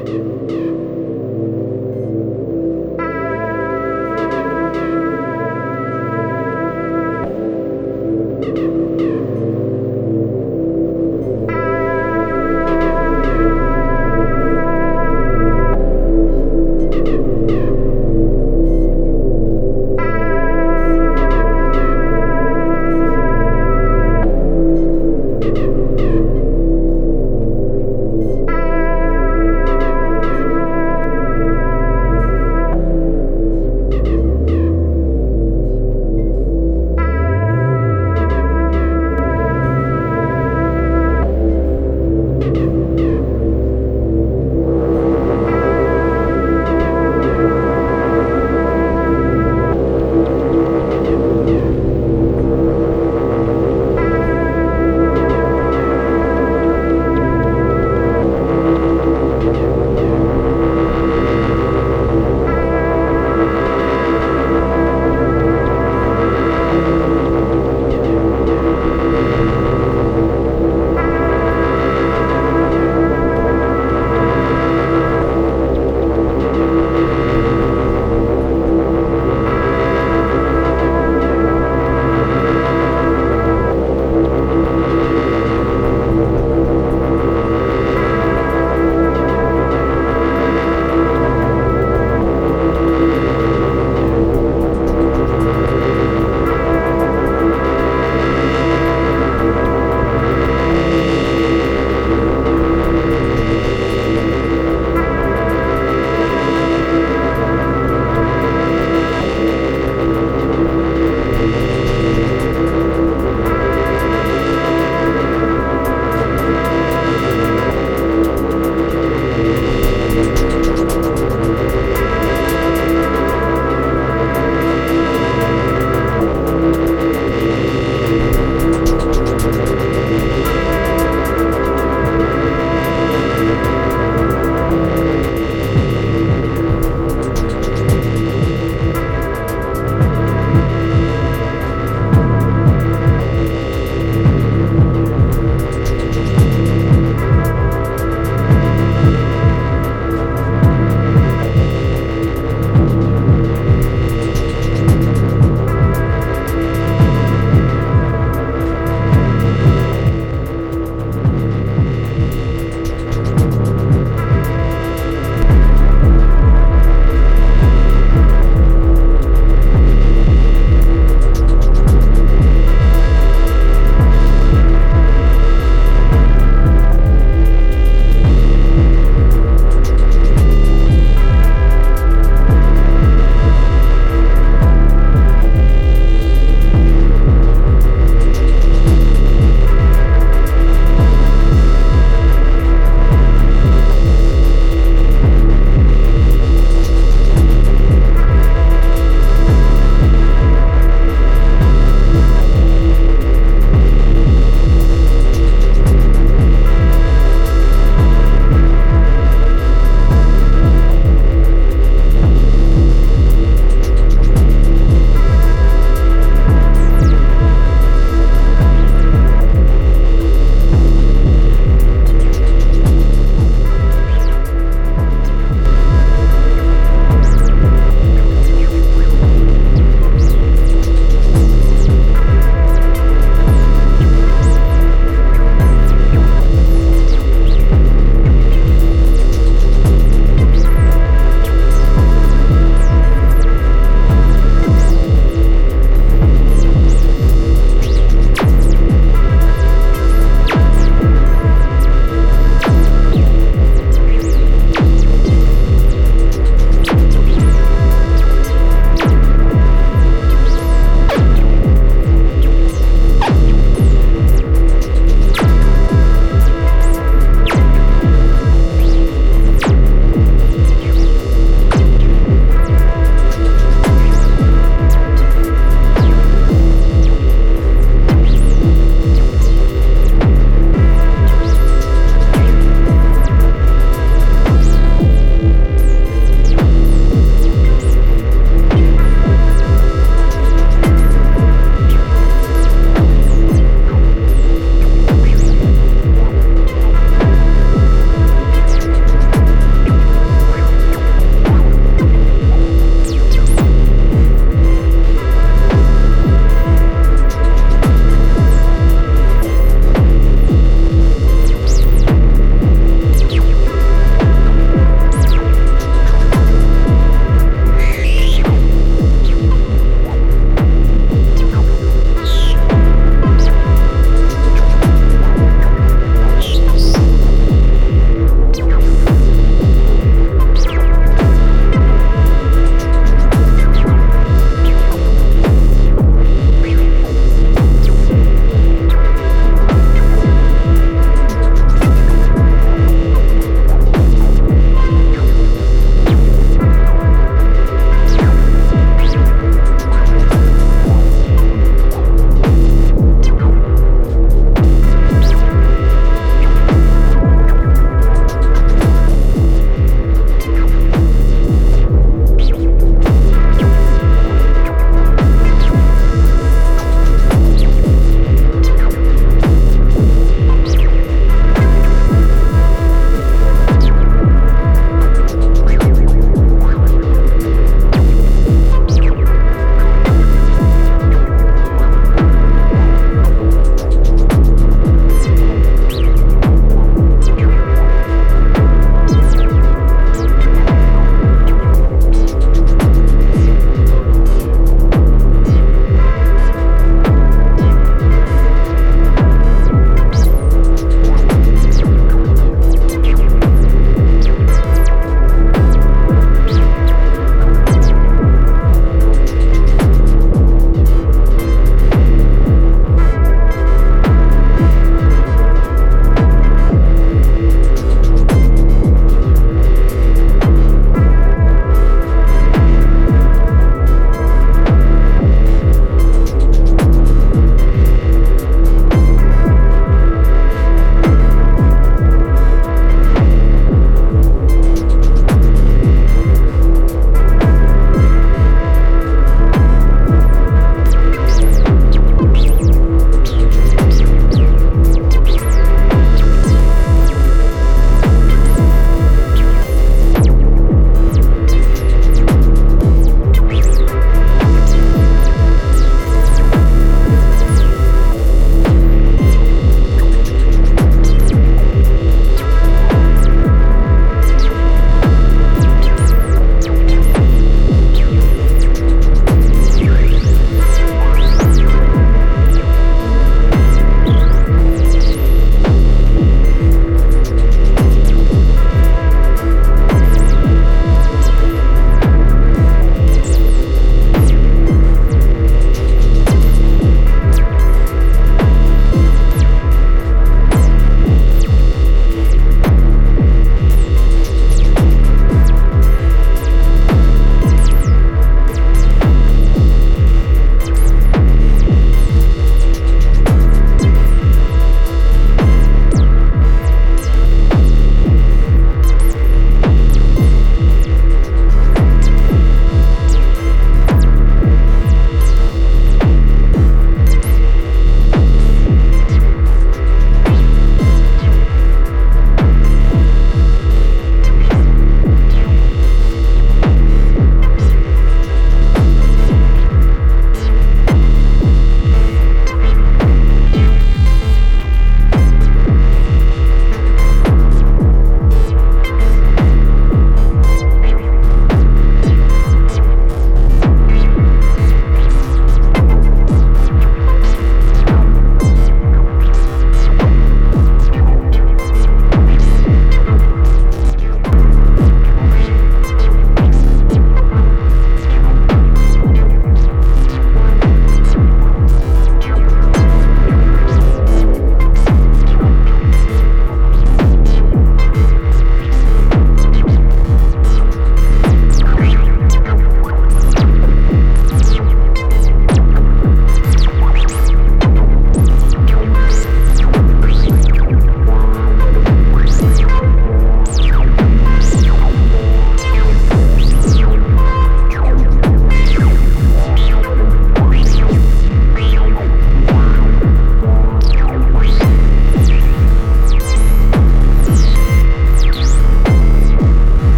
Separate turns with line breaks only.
Thank you. Yeah.